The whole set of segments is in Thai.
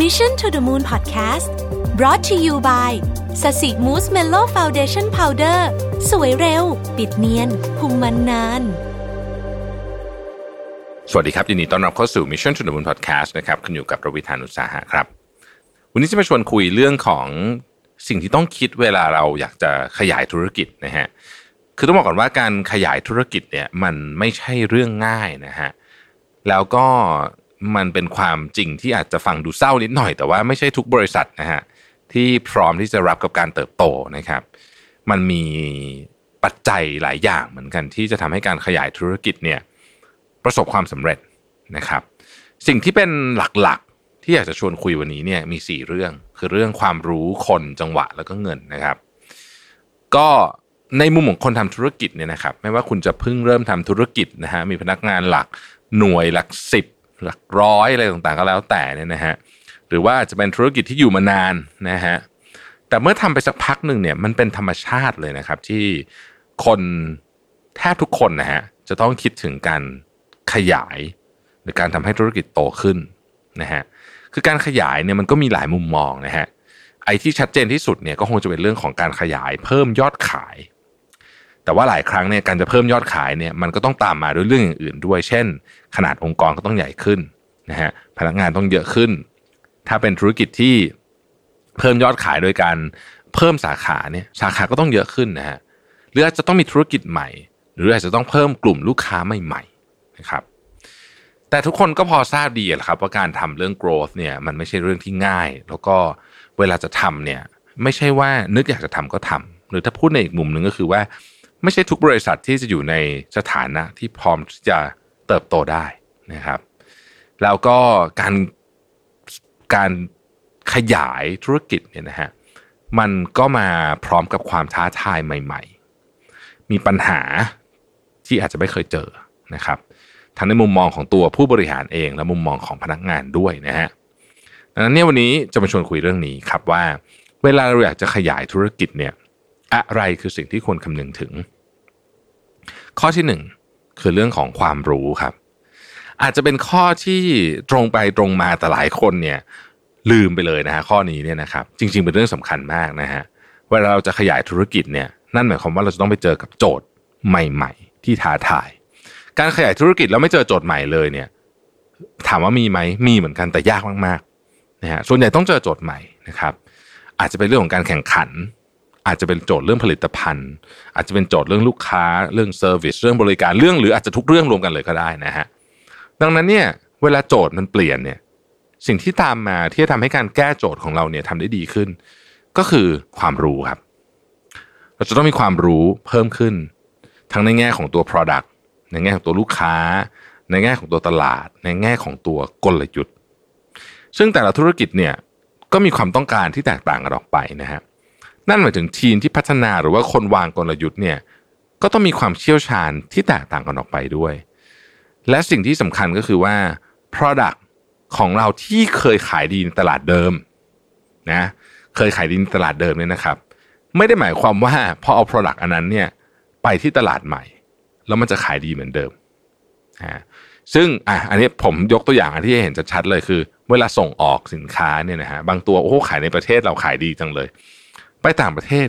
Mission to the Moon Podcast brought to you by ศศิมูสเมโล่ Foundation Powder สวยเร็ว ปิดเนียนคุมมันนาน สวัสดีครับยินดีต้อนรับเข้าสู่ Mission to the Moon Podcast นะครับคุณอยู่กับรวิศ หาญอุตสาหะครับ วันนี้จะมาชวนคุยเรื่องของสิ่งที่ต้องคิดเวลาเราอยากจะขยายธุรกิจนะฮะคือต้องบอกก่อนว่าการขยายธุรกิจเนี่ยมันไม่ใช่เรื่องง่ายนะฮะแล้วก็ มันเป็นความจริงที่อาจจะฟังดูเศร้านิดหน่อย แต่ว่าไม่ใช่ทุกบริษัทนะฮะที่พร้อมที่จะรับกับการเติบโตนะครับ มันมีปัจจัยหลายอย่างเหมือนกันที่จะทำให้การขยายธุรกิจเนี่ยประสบความสำเร็จนะครับ สิ่งที่เป็นหลักๆที่อยากจะชวนคุยวันนี้เนี่ยมี 4 เรื่อง คือเรื่องความรู้คนจังหวะแล้วก็เงินนะครับ ก็ในมุมของคนทำธุรกิจเนี่ยนะครับ ไม่ว่าคุณจะเพิ่งเริ่มทำธุรกิจนะฮะมีพนักงานหลักหน่วยหลักสิบ หลักร้อยอะไรต่างๆก็แล้วแต่เนี่ยนะฮะหรือว่าจะเป็นธุรกิจที่อยู่มานานนะฮะแต่เมื่อทำไปสักพักหนึ่งเนี่ยมันเป็นธรรมชาติเลยนะครับ ที่คนแทบทุกคนนะฮะจะต้องคิดถึงการขยาย หรือการทำให้ธุรกิจโตขึ้นนะฮะคือการขยายเนี่ยมันก็มีหลายมุมมองนะฮะไอ้ที่ชัดเจนที่สุดเนี่ยก็คงจะเป็นเรื่องของการขยายเพิ่มยอดขาย แต่ว่าหลายครั้งเนี่ยการจะเพิ่มยอดขายเนี่ยมันก็ต้องตามมาด้วยเรื่องอื่นๆด้วย เช่น ขนาดองค์กรก็ต้องใหญ่ขึ้นนะฮะพนักงานต้องเยอะขึ้น ถ้าเป็นธุรกิจที่เพิ่มยอดขายโดยการเพิ่มสาขาเนี่ยสาขาก็ต้องเยอะขึ้นนะฮะหรืออาจจะต้องมีธุรกิจใหม่ หรืออาจจะต้องเพิ่มกลุ่มลูกค้าใหม่ๆนะครับแต่ทุกคนก็พอทราบดีแหละครับว่าการทำเรื่อง growth เนี่ยมันไม่ใช่เรื่องที่ง่าย แล้วก็เวลาจะทำเนี่ยไม่ใช่ว่านึกอยากจะทำก็ทำหรือถ้าพูดในอีกมุมหนึ่งก็คือว่า ไม่ใช่ทุกบริษัทที่จะอยู่ในสถานะที่พร้อมที่จะเติบโตได้นะครับ แล้วก็การการขยายธุรกิจเนี่ยนะฮะมันก็มาพร้อมกับความท้าทายใหม่ ๆ มีปัญหาที่อาจจะไม่เคยเจอนะครับ ทั้งในมุมมองของตัวผู้บริหารเอง และมุมมองของพนักงานด้วยนะฮะดังนั้นเนี่ยวันนี้จะมาชวนคุยเรื่องนี้ครับว่า เวลาเราอยากจะขยายธุรกิจเนี่ย อะไรคือสิ่งที่ควรคำนึงถึง ข้อที่หนึ่งคือเรื่องของความรู้ครับ อาจจะเป็นข้อที่ตรงไปตรงมาแต่หลายคนเนี่ยลืมไปเลยนะฮะข้อนี้เนี่ยนะครับ จริง ๆ เป็นเรื่องสำคัญมากนะฮะเวลาเราจะขยายธุรกิจเนี่ยนั่นหมายความว่าเราจะต้องไปเจอกับโจทย์ใหม่ ๆ ที่ท้าทาย การขยายธุรกิจแล้วไม่เจอโจทย์ใหม่เลยเนี่ย ถามว่ามีไหมมีเหมือนกันแต่ยากมากๆนะฮะส่วนใหญ่ต้องเจอโจทย์ใหม่นะครับ อาจจะเป็นเรื่องของการแข่งขัน อาจจะเป็นโจทย์เรื่องผลิตภัณฑ์ อาจจะเป็นโจทย์เรื่องลูกค้า เรื่อง service เรื่องบริการเรื่องหรืออาจจะทุกเรื่องรวมกันเลยก็ได้นะฮะดังนั้นเนี่ยเวลาโจทย์มันเปลี่ยนเนี่ยสิ่งที่ตามมาที่จะทำให้การแก้โจทย์ของเราเนี่ยทำได้ดีขึ้น ก็คือความรู้ครับ เราจะต้องมีความรู้เพิ่มขึ้น ทั้งในแง่ของตัว Product ในแง่ของตัวลูกค้า ในแง่ของตัวตลาด ในแง่ของตัวกลยุทธ์ ซึ่งแต่ละธุรกิจเนี่ยก็มีความต้องการที่แตกต่างกันออกไปนะฮะ นั่นหมายถึงทีมที่พัฒนาหรือว่าคนวางกลยุทธ์เนี่ยก็ต้องมีความเชี่ยวชาญที่แตกต่างกันออกไปด้วย และสิ่งที่สำคัญก็คือว่า Product ของเราที่เคยขายดีในตลาดเดิมนะเคยขายดีในตลาดเดิมเนี่ยนะครับ ไม่ได้หมายความว่าพอเอา Product อันนั้นเนี่ยไปที่ตลาดใหม่ แล้วมันจะขายดีเหมือนเดิมนะซึ่งอะอันนี้ผมยกตัวอย่างที่เห็นชัดๆเลยคือ เวลาส่งออกสินค้าเนี่ยนะฮะบางตัวโอ้ขายในประเทศเราขายดีจังเลย ไปต่างประเทศ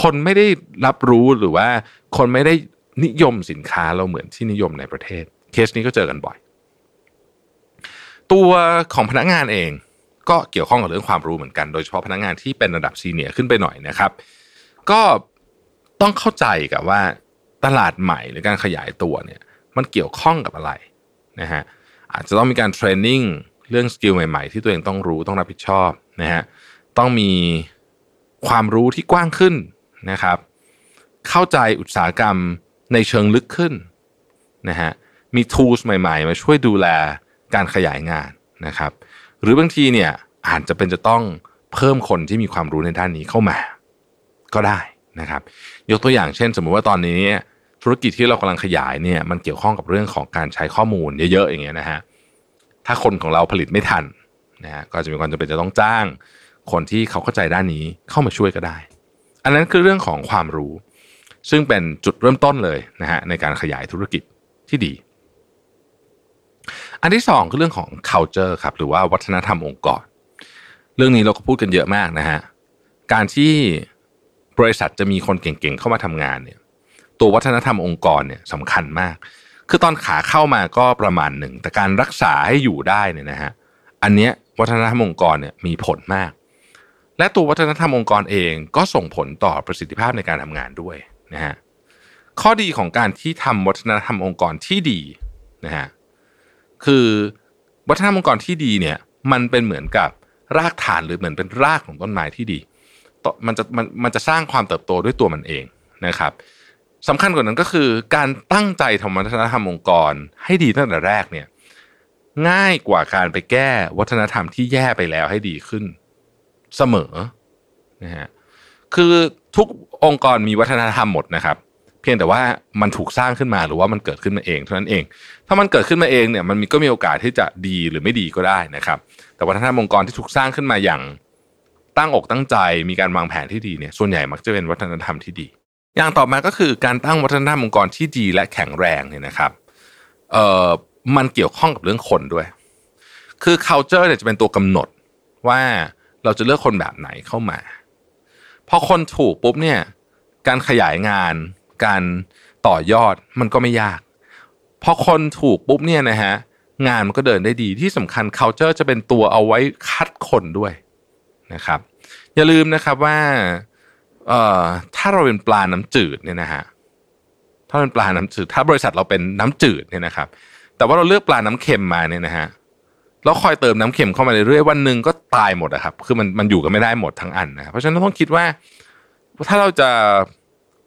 คนไม่ได้รับรู้หรือว่า คนไม่ได้นิยมสินค้าเราเหมือนที่นิยมในประเทศ เคสนี้ก็เจอกันบ่อย ตัวของพนักงานเองก็เกี่ยวข้องกับเรื่องความรู้เหมือนกันโดยเฉพาะพนักงานที่เป็นระดับ senior ขึ้นไปหน่อยนะครับ ก็ต้องเข้าใจกับว่าตลาดใหม่หรือการขยายตัวเนี่ยมันเกี่ยวข้องกับอะไรนะฮะอาจจะต้องมีการ training เรื่อง skill ใหม่ๆ ที่ตัวเองต้องรู้ต้องรับผิดชอบนะฮะต้องมี ความรู้ที่กว้างขึ้นนะครับ เข้าใจอุตสาหกรรมในเชิงลึกขึ้นนะฮะมี tools ใหม่ ๆ มาช่วยดูแลการขยายงานนะครับ หรือบางทีเนี่ยอาจจะเป็นจะต้องเพิ่มคนที่มีความรู้ในด้านนี้เข้ามา ก็ได้นะครับ ยกตัวอย่างเช่น สมมุติว่าตอนนี้ธุรกิจที่เรากำลังขยายเนี่ยมันเกี่ยวข้องกับเรื่องของการใช้ข้อมูลเยอะๆอย่างเงี้ยนะฮะถ้าคนของเราผลิตไม่ทันนะฮะก็จะมีความจำเป็นจะต้องจ้าง คนที่เขาเข้าใจด้านนี้เข้ามาช่วยก็ได้ อันนั้นคือเรื่องของความรู้ ซึ่งเป็นจุดเริ่มต้นเลยนะฮะในการขยายธุรกิจที่ดี อันที่สองคือเรื่องของ culture ครับหรือว่าวัฒนธรรมองค์กร เรื่องนี้เราก็พูดกันเยอะมากนะฮะการที่บริษัทจะมีคนเก่งๆเข้ามาทำงานเนี่ยตัววัฒนธรรมองค์กรเนี่ยสำคัญมาก คือตอนขาเข้ามาก็ประมาณหนึ่ง แต่การรักษาให้อยู่ได้เนี่ยนะฮะ อันเนี้ยวัฒนธรรมองค์กรเนี่ยมีผลมาก และตัววัฒนธรรมองค์กรเองก็ส่งผลต่อประสิทธิภาพในการทำงานด้วยนะฮะข้อดีของการที่ทำวัฒนธรรมองค์กรที่ดีนะฮะคือวัฒนธรรมองค์กรที่ดีเนี่ยมันเป็นเหมือนกับรากฐานหรือเหมือนเป็นรากของต้นไม้ที่ดีมันจะมันมันจะสร้างความเติบโตด้วยตัวมันเองนะครับสำคัญกว่านั้นก็คือการตั้งใจทำวัฒนธรรมองค์กรให้ดีตั้งแต่แรกเนี่ยง่ายกว่าการไปแก้วัฒนธรรมที่แย่ไปแล้วให้ดีขึ้น เสมอนะฮะคือทุกองค์กรมีวัฒนธรรมหมดนะครับ เพียงแต่ว่ามันถูกสร้างขึ้นมาหรือว่ามันเกิดขึ้นมาเองเท่านั้นเอง ถ้ามันเกิดขึ้นมาเองเนี่ยมันมก็มีโอกาสที่จะดีหรือไม่ดีก็ได้นะครับ แต่วัฒนธรรมองค์กรที่ถูกสร้างขึ้นมาอย่างตั้งอกตั้งใจมีการวางแผนที่ดีเนี่ยส่วนใหญ่มักจะเป็นวัฒนธรรมที่ดี อย่างต่อมาก็คือการตั้งวัฒนธรรมองค์กรที่ดีและแข็งแรงเนี่ยนะครับเอ่อมันเกี่ยวข้องกับเรื่องคนด้วย คือ culture เนี่ยจะเป็นตัวกำหนดว่า เราจะเลือกคนแบบไหนเข้ามาพอคนถูกปุ๊บเนี่ย การขยายงาน การต่อยอดมันก็ไม่ยากพอคนถูกปุ๊บเนี่ยนะฮะงานมันก็เดินได้ดีที่สำคัญ culture จะเป็นตัวเอาไว้คัดคนด้วยนะครับ อย่าลืมนะครับว่าเอ่อถ้าเราเป็นปลาน้ำจืดเนี่ยนะฮะถ้าเป็นปลาน้ำจืด ถ้าบริษัทเราเป็นน้ำจืดเนี่ยนะครับ แต่ว่าเราเลือกปลาน้ำเค็มมาเนี่ยนะฮะ แล้วคอยเติมน้ำเค็มเข้ามาเรื่อยๆวันหนึ่งก็ตายหมดนะครับ คือมันมันอยู่กันไม่ได้หมดทั้งอันนะครับเพราะฉะนั้นต้องคิดว่าถ้าเราจะ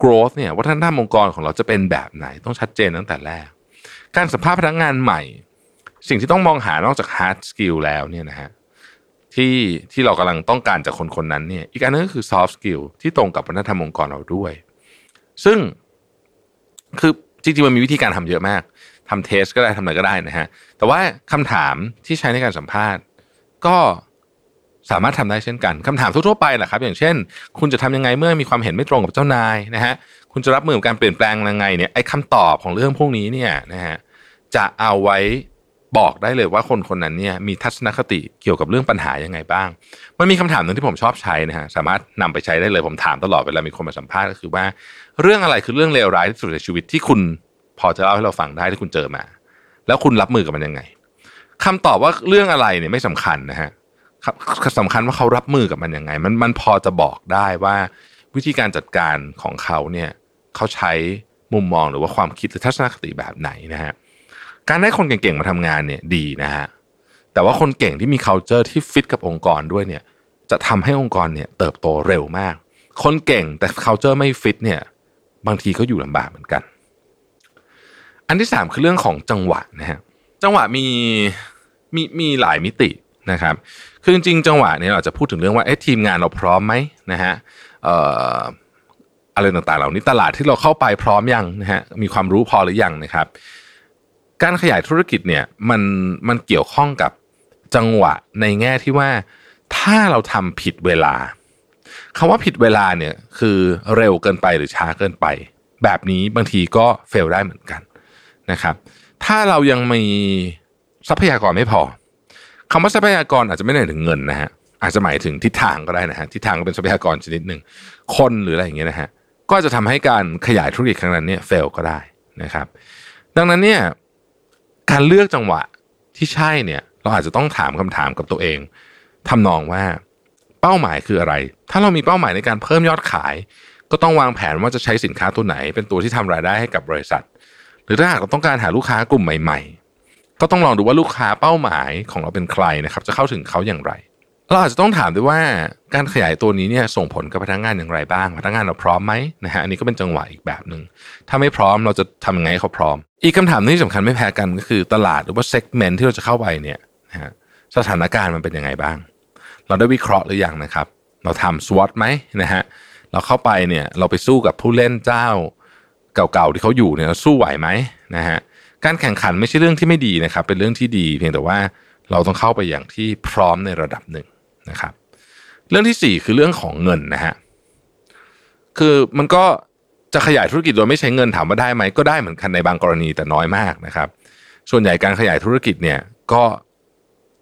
growth เนี่ยวัฒนธรรมองค์กรของเราจะเป็นแบบไหน ต้องชัดเจนตั้งแต่แรก การสัมภาษณ์พนักงานใหม่ สิ่งที่ต้องมองหานอกจาก hard skill แล้วเนี่ยนะฮะที่ที่เรากำลังต้องการจากคนคนนั้นเนี่ย อีกอันนึงก็คือ soft skill ที่ตรงกับวัฒนธรรมองค์กรเราด้วย ซึ่งคือจริงๆมันมีวิธีการทำเยอะมาก ทำเทสก็ได้ทำอะไรก็ได้นะฮะแต่ว่าคำถามที่ใช้ในการสัมภาษณ์ ก็สามารถทำได้เช่นกันคำถามทั่วๆไปแหละครับ อย่างเช่น คุณจะทำยังไงเมื่อมีความเห็นไม่ตรงกับเจ้านายนะฮะคุณจะรับมือกับการเปลี่ยนแปลงยังไงเนี่ยไอ้คำตอบของเรื่องพวกนี้เนี่ยนะฮะจะเอาไว้บอกได้เลยว่าคนคนนั้นเนี่ยมีทัศนคติเกี่ยวกับเรื่องปัญหายังไงบ้าง มันมีคำถามหนึ่งที่ผมชอบใช้นะฮะสามารถนำไปใช้ได้เลยผมถามตลอดเวลามีคนมาสัมภาษณ์ก็คือว่า เรื่องอะไรคือเรื่องเลวร้ายที่สุดในชีวิตที่คุณ พอจะเล่าให้เราฟังได้ที่คุณเจอมา แล้วคุณรับมือกับมันยังไงคำตอบว่าเรื่องอะไรเนี่ยไม่สำคัญนะฮะสำคัญว่าเขารับมือกับมันยังไง มันมันพอจะบอกได้ว่าวิธีการจัดการของเขาเนี่ยเขาใช้มุมมองหรือว่าความคิดหรือทัศนคติแบบไหนนะฮะการได้คนเก่งๆมาทำงานเนี่ยดีนะฮะแต่ว่าคนเก่งที่มี culture ที่ฟิตกับองค์กรด้วยเนี่ย จะทำให้องค์กรเนี่ยเติบโตเร็วมาก คนเก่งแต่ culture ไม่ฟิตเนี่ย บางทีก็อยู่ลำบากเหมือนกัน อันที่สามคือเรื่องของจังหวะนะฮะจังหวะมีมีมีหลายมิตินะครับ คือจริงจังหวะเนี่ยเราจะพูดถึงเรื่องว่าเอ๊ะทีมงานเราพร้อมไหมนะฮะเอ่ออะไรต่างๆ เหล่านี้ตลาดที่เราเข้าไปพร้อมยังนะฮะมีความรู้พอหรือยังนะครับ การขยายธุรกิจเนี่ยมันมันเกี่ยวข้องกับจังหวะในแง่ที่ว่าถ้าเราทำผิดเวลาคำว่าผิดเวลาเนี่ยคือเร็วเกินไปหรือช้าเกินไป แบบนี้บางทีก็เฟลได้เหมือนกัน นะครับ ถ้าเรายังมีทรัพยากรไม่พอคำว่าทรัพยากรอาจจะไม่ได้ถึงเงินนะฮะอาจจะหมายถึงทิศทางก็ได้นะฮะทิศทางก็เป็นทรัพยากรชนิดหนึ่งคนหรืออะไรอย่างเงี้ยนะฮะก็จะทำให้การขยายธุรกิจครั้งนั้นเนี่ยเฟลก็ได้นะครับ ดังนั้นเนี่ยการเลือกจังหวะที่ใช่เนี่ย เราอาจจะต้องถามคำถามกับตัวเองทำนองว่าเป้าหมายคืออะไร ถ้าเรามีเป้าหมายในการเพิ่มยอดขาย ก็ต้องวางแผนว่าจะใช้สินค้าตัวไหน เป็นตัวที่ทำรายได้ให้กับบริษัท หรือถ้าหากเราต้องการหาลูกค้ากลุ่มใหม่ ๆ ก็ต้องลองดูว่าลูกค้าเป้าหมายของเราเป็นใครนะครับ จะเข้าถึงเขาอย่างไร เราอาจจะต้องถามด้วยว่าการขยายตัวนี้เนี่ยส่งผลกับพนักงานอย่างไรบ้าง พนักงานเราพร้อมไหมนะฮะอันนี้ก็เป็นจังหวะอีกแบบหนึ่งถ้าไม่พร้อมเราจะทำยังไงให้เขาพร้อม อีกคำถามที่สำคัญไม่แพ้กันก็คือตลาดหรือว่าเซกเมนต์ที่เราจะเข้าไปเนี่ยนะฮะสถานการณ์มันเป็นยังไงบ้าง เราได้วิเคราะห์หรือยังนะครับ เราทำสวอตไหมนะฮะเราเข้าไปเนี่ยเราไปสู้กับผู้เล่นเจ้า เก่าๆที่เขาอยู่เนี่ยสู้ไหวไหมนะฮะการแข่งขันไม่ใช่เรื่องที่ไม่ดีนะครับ เป็นเรื่องที่ดี เพียงแต่ว่าเราต้องเข้าไปอย่างที่พร้อมในระดับหนึ่งนะครับ เรื่องที่สี่คือเรื่องของเงินนะฮะคือมันก็จะขยายธุรกิจโดยไม่ใช้เงินถามว่าได้ไหมก็ได้เหมือนกันในบางกรณีแต่น้อยมากนะครับ ส่วนใหญ่การขยายธุรกิจเนี่ยก็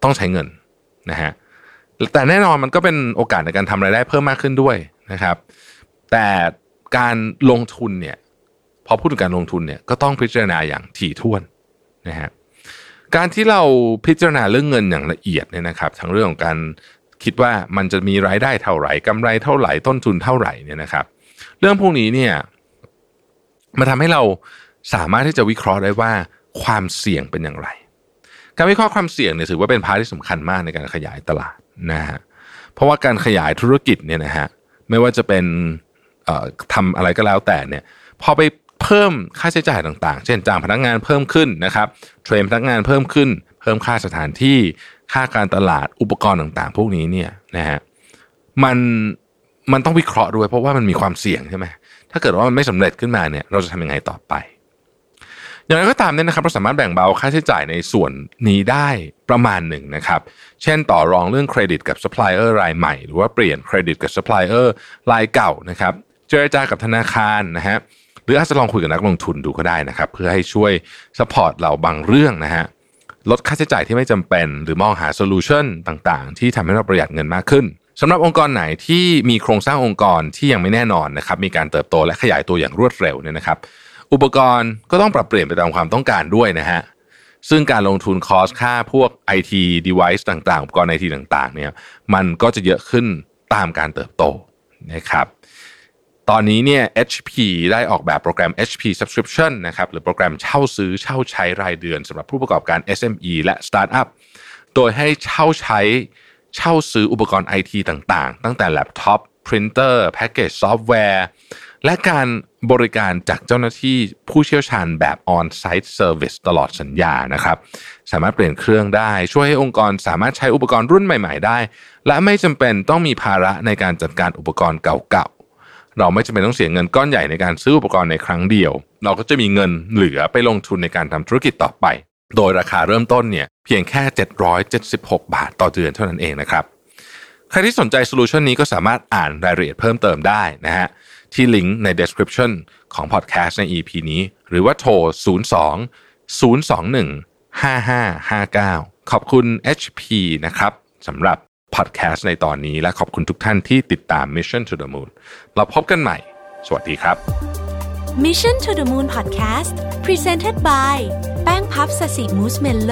ต้องใช้เงินนะฮะแต่แน่นอนมันก็เป็นโอกาสในการทำรายได้เพิ่มมากขึ้นด้วยนะครับ แต่การลงทุนเนี่ย พอพูดถึงการลงทุนเนี่ยก็ต้องพิจารณาอย่างถี่ถ้วนนะฮะการที่เราพิจารณาเรื่องเงินอย่างละเอียดเนี่ยนะครับทั้งเรื่องของการคิดว่ามันจะมีรายได้เท่าไหร่กำไรเท่าไหร่ต้นทุนเท่าไหร่เนี่ยนะครับ เรื่องพวกนี้เนี่ยมาทำให้เราสามารถที่จะวิเคราะห์ได้ว่าความเสี่ยงเป็นอย่างไร การวิเคราะห์ความเสี่ยงเนี่ยถือว่าเป็น part ที่สำคัญมากในการขยายตลาดนะฮะเพราะว่าการขยายธุรกิจเนี่ยนะฮะไม่ว่าจะเป็นทำอะไรก็แล้วแต่เนี่ยพอไป เพิ่มค่าใช้จ่ายต่างๆ เช่นจ้างพนักงานเพิ่มขึ้นนะครับ train พนักงานเพิ่มขึ้น เพิ่มค่าสถานที่ค่าการตลาดอุปกรณ์ต่างๆ พวกนี้เนี่ยนะฮะมันมันต้องวิเคราะห์ด้วยเพราะว่ามันมีความเสี่ยงใช่ไหมถ้าเกิดว่ามันไม่สำเร็จขึ้นมาเนี่ยเราจะทำยังไงต่อไป อย่างไรก็ตามเนี่ยนะครับเราสามารถแบ่งเบาค่าใช้จ่ายในส่วนนี้ได้ประมาณหนึ่งนะครับ เช่นต่อรองเรื่องเครดิตกับซัพพลายเออร์รายใหม่ หรือว่าเปลี่ยนเครดิตกับซัพพลายเออร์รายเก่านะครับ เจรจากับธนาคารนะฮะ หรืออาจจะลองคุยกับนักลงทุนดูก็ได้นะครับ เพื่อให้ช่วย support เราบางเรื่องนะฮะลดค่าใช้จ่ายที่ไม่จำเป็น หรือมองหาโซลูชันต่างๆ ที่ทำให้เราประหยัดเงินมากขึ้นสำหรับองค์กรไหนที่มีโครงสร้างองค์กรที่ยังไม่แน่นอนนะครับมีการเติบโตและขยายตัวอย่างรวดเร็วเนี่ยนะครับ อุปกรณ์ก็ต้องปรับเปลี่ยนไปตามความต้องการด้วยนะฮะซึ่งการลงทุน cost ค่าพวก IT device ต่างๆ อุปกรณ์ไอทีต่างๆเนี่ยมันก็จะเยอะขึ้นตามการเติบโตนะครับ ตอนนี้เนี่ย HP ได้ออกแบบโปรแกรม HP Subscription นะครับหรือโปรแกรมเช่าซื้อเช่าใช้รายเดือนสำหรับผู้ประกอบการ SME และสตาร์ทอัพโดยให้เช่าใช้เช่าซื้ออุปกรณ์ไอทีต่างๆ ตั้งแต่แล็ปท็อปพรินเตอร์แพ็กเกจซอฟต์แวร์และการบริการจากเจ้าหน้าที่ผู้เชี่ยวชาญแบบ On-Site Service ตลอดสัญญานะครับ สามารถเปลี่ยนเครื่องได้ ช่วยให้องค์กรสามารถใช้อุปกรณ์รุ่นใหม่ ๆ ได้ และไม่จำเป็นต้องมีภาระในการจัดการอุปกรณ์เก่า เราไม่จำเป็นต้องเสียเงินก้อนใหญ่ในการซื้ออุปกรณ์ในครั้งเดียว เราก็จะมีเงินเหลือไปลงทุนในการทำธุรกิจต่อไป โดยราคาเริ่มต้นเนี่ยเพียงแค่ 776 บาทต่อเดือนเท่านั้นเองนะครับ ใครที่สนใจโซลูชันนี้ก็สามารถอ่านรายละเอียดเพิ่มเติมได้นะฮะที่ลิงก์ใน description ของพอดแคสต์ใน EP นี้ หรือว่าโทร 02 021 5559 ขอบคุณ HP นะครับสำหรับ พอดแคสต์ในตอนนี้ และขอบคุณทุกท่านที่ติดตาม Mission to the Moon เราพบกันใหม่ สวัสดีครับ Mission to the Moon Podcast Presented by แป้งพับสสิมูสเมลโล